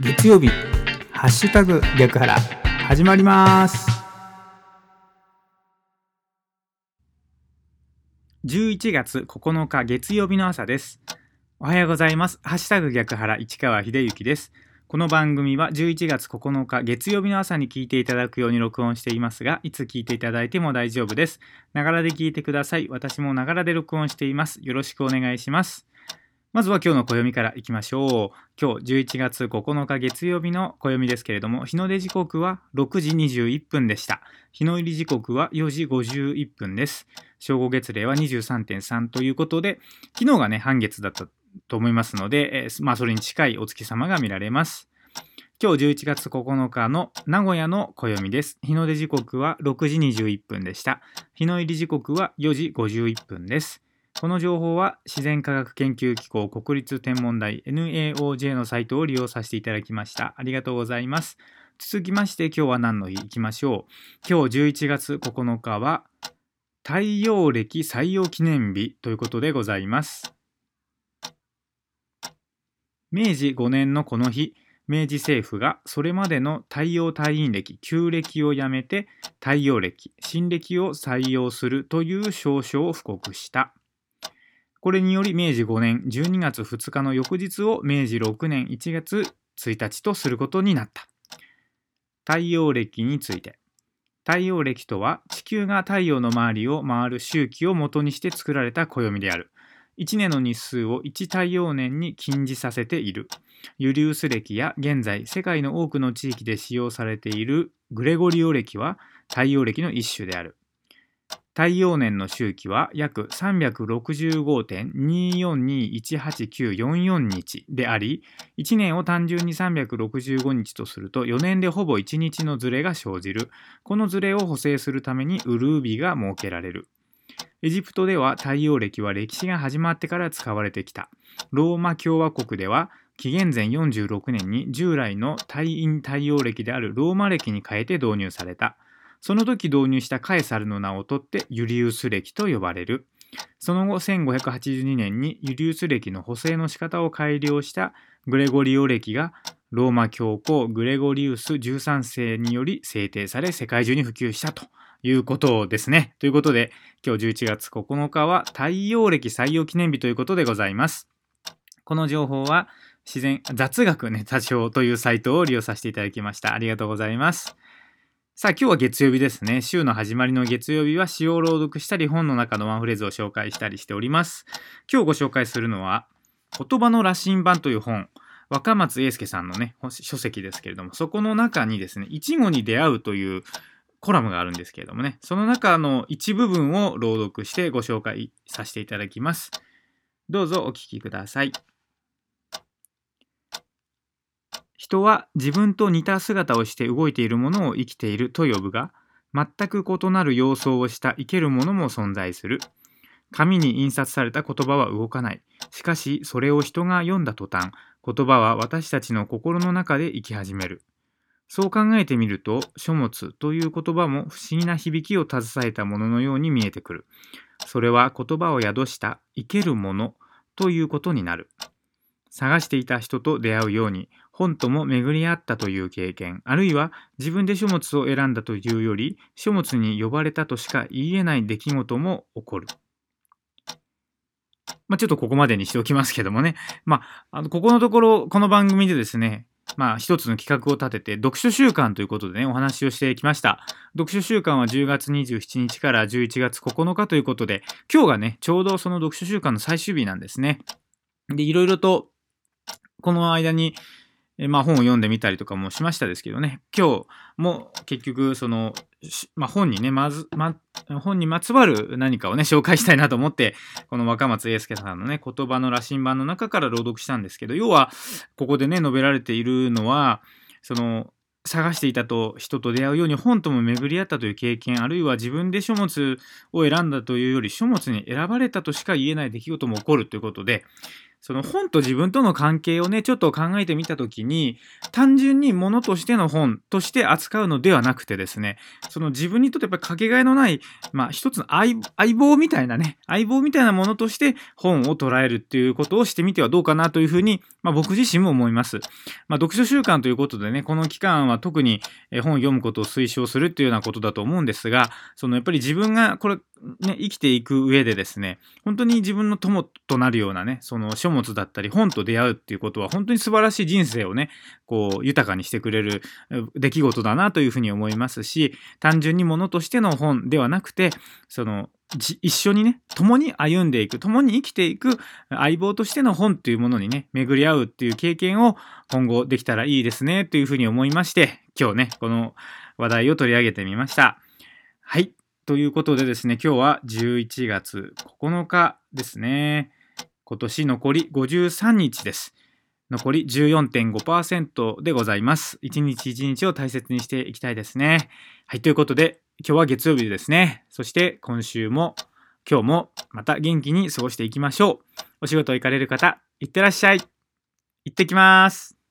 月曜日ハッシュタグ逆腹始まります11月9日月曜日の朝ですおはようございますハッシュタグ逆腹市川秀幸ですこの番組は11月9日月曜日の朝に聞いていただくように録音していますが、いつ聞いていただいても大丈夫です。ながらで聞いてください。私もながらで録音しています。よろしくお願いします。まずは今日の暦からいきましょう。今日11月9日月曜日の暦ですけれども、日の出時刻は6時21分でした。日の入り時刻は4時51分です。正午月齢は23.3ということで、昨日がね、半月だったと思いますので、えー、まあそれに近いお月様が見られます。今日11月9日の名古屋の暦です。日の出時刻は6時21分でした。日の入り時刻は4時51分です。この情報は自然科学研究機構国立天文台 NAOJ のサイトを利用させていただきました。ありがとうございます。続きまして今日は何の日いきましょう。今日11月9日は太陽暦採用記念日ということでございます。明治5年のこの日、明治政府がそれまでの太陽退院暦、旧暦をやめて太陽暦、新暦を採用するという証書を布告した。これにより明治5年12月2日の翌日を明治6年1月1日とすることになった。太陽暦について。太陽暦とは地球が太陽の周りを回る周期を元にして作られた暦である。1年の日数を1太陽年に禁じさせている。ユリウス暦や現在世界の多くの地域で使用されているグレゴリオ暦は太陽暦の一種である。太陽年の周期は約365.2421894日であり、1年を単純に365日とすると4年でほぼ1日のズレが生じる。このズレを補正するためにウルービが設けられる。エジプトでは太陽暦は歴史が始まってから使われてきた。ローマ共和国では紀元前46年に従来の太陰太陽暦であるローマ暦に変えて導入された。その時導入したカエサルの名を取ってユリウス暦と呼ばれる。その後1582年にユリウス暦の補正の仕方を改良したグレゴリオ暦がローマ教皇グレゴリウス13世により制定され世界中に普及したということですね。ということで今日11月9日は太陽暦採用記念日ということでございます。この情報は自然雑学ネタ帳というサイトを利用させていただきました。ありがとうございます。さあ今日は月曜日ですね。週の始まりの月曜日は詩を朗読したり本の中のワンフレーズを紹介したりしております。今日ご紹介するのは言葉の羅針盤という本。若松英介さんのね、書籍ですけれども、そこの中にですね、いちごに出会うというコラムがあるんですけれどもね、その中の一部分を朗読してご紹介させていただきます。どうぞお聞きください。人は自分と似た姿をして動いているものを生きていると呼ぶが、全く異なる様相をした生けるものも存在する。紙に印刷された言葉は動かない。しかし、それを人が読んだ途端、言葉は私たちの心の中で生き始める。そう考えてみると、書物という言葉も不思議な響きを携えたもののように見えてくる。それは言葉を宿した生けるものということになる。探していた人と出会うように本とも巡り合ったという経験あるいは自分で書物を選んだというより書物に呼ばれたとしか言えない出来事も起こる。まあ、ちょっとここまでにしておきますけどもね。まあ、あのここのところこの番組でですねまあ一つの企画を立てて読書週間ということでねお話をしてきました。読書週間は10月27日から11月9日ということで今日がねちょうどその読書週間の最終日なんですね。でいろいろとこの間に、えまあ、本を読んでみたりとかもしましたですけどね、今日も結局、その、まあ、本にね、まず、ま、本にまつわる何かをね、紹介したいなと思って、この若松英介さんのね、言葉の羅針盤の中から朗読したんですけど、要は、ここでね、述べられているのは、その、探していたと人と出会うように本とも巡り合ったという経験あるいは自分で書物を選んだというより書物に選ばれたとしか言えない出来事も起こるということでその本と自分との関係をね、ちょっと考えてみたときに、単純に物としての本として扱うのではなくてですね、その自分にとってやっぱりかけがえのない、まあ一つの相棒みたいなね、相棒みたいなものとして本を捉えるっていうことをしてみてはどうかなというふうに、まあ僕自身も思います。まあ読書習慣ということでね、この期間は特に本を読むことを推奨するっていうようなことだと思うんですが、そのやっぱり自分がこれね、生きていく上でですね、本当に自分の友となるようなね、その書物だったり本と出会うっていうことは本当に素晴らしい人生をね、こう豊かにしてくれる出来事だなというふうに思いますし、単純に物としての本ではなくて、その一緒にね、共に歩んでいく、共に生きていく相棒としての本というものにね、巡り合うっていう経験を今後できたらいいですねというふうに思いまして、今日ね、この話題を取り上げてみました。はい。ということでですね、今日は11月9日ですね。今年残り53日です。残り14.5%でございます。一日一日を大切にしていきたいですね。はい、ということで、今日は月曜日ですね。そして今週も、今日もまた元気に過ごしていきましょう。お仕事行かれる方、いってらっしゃい。行ってきます。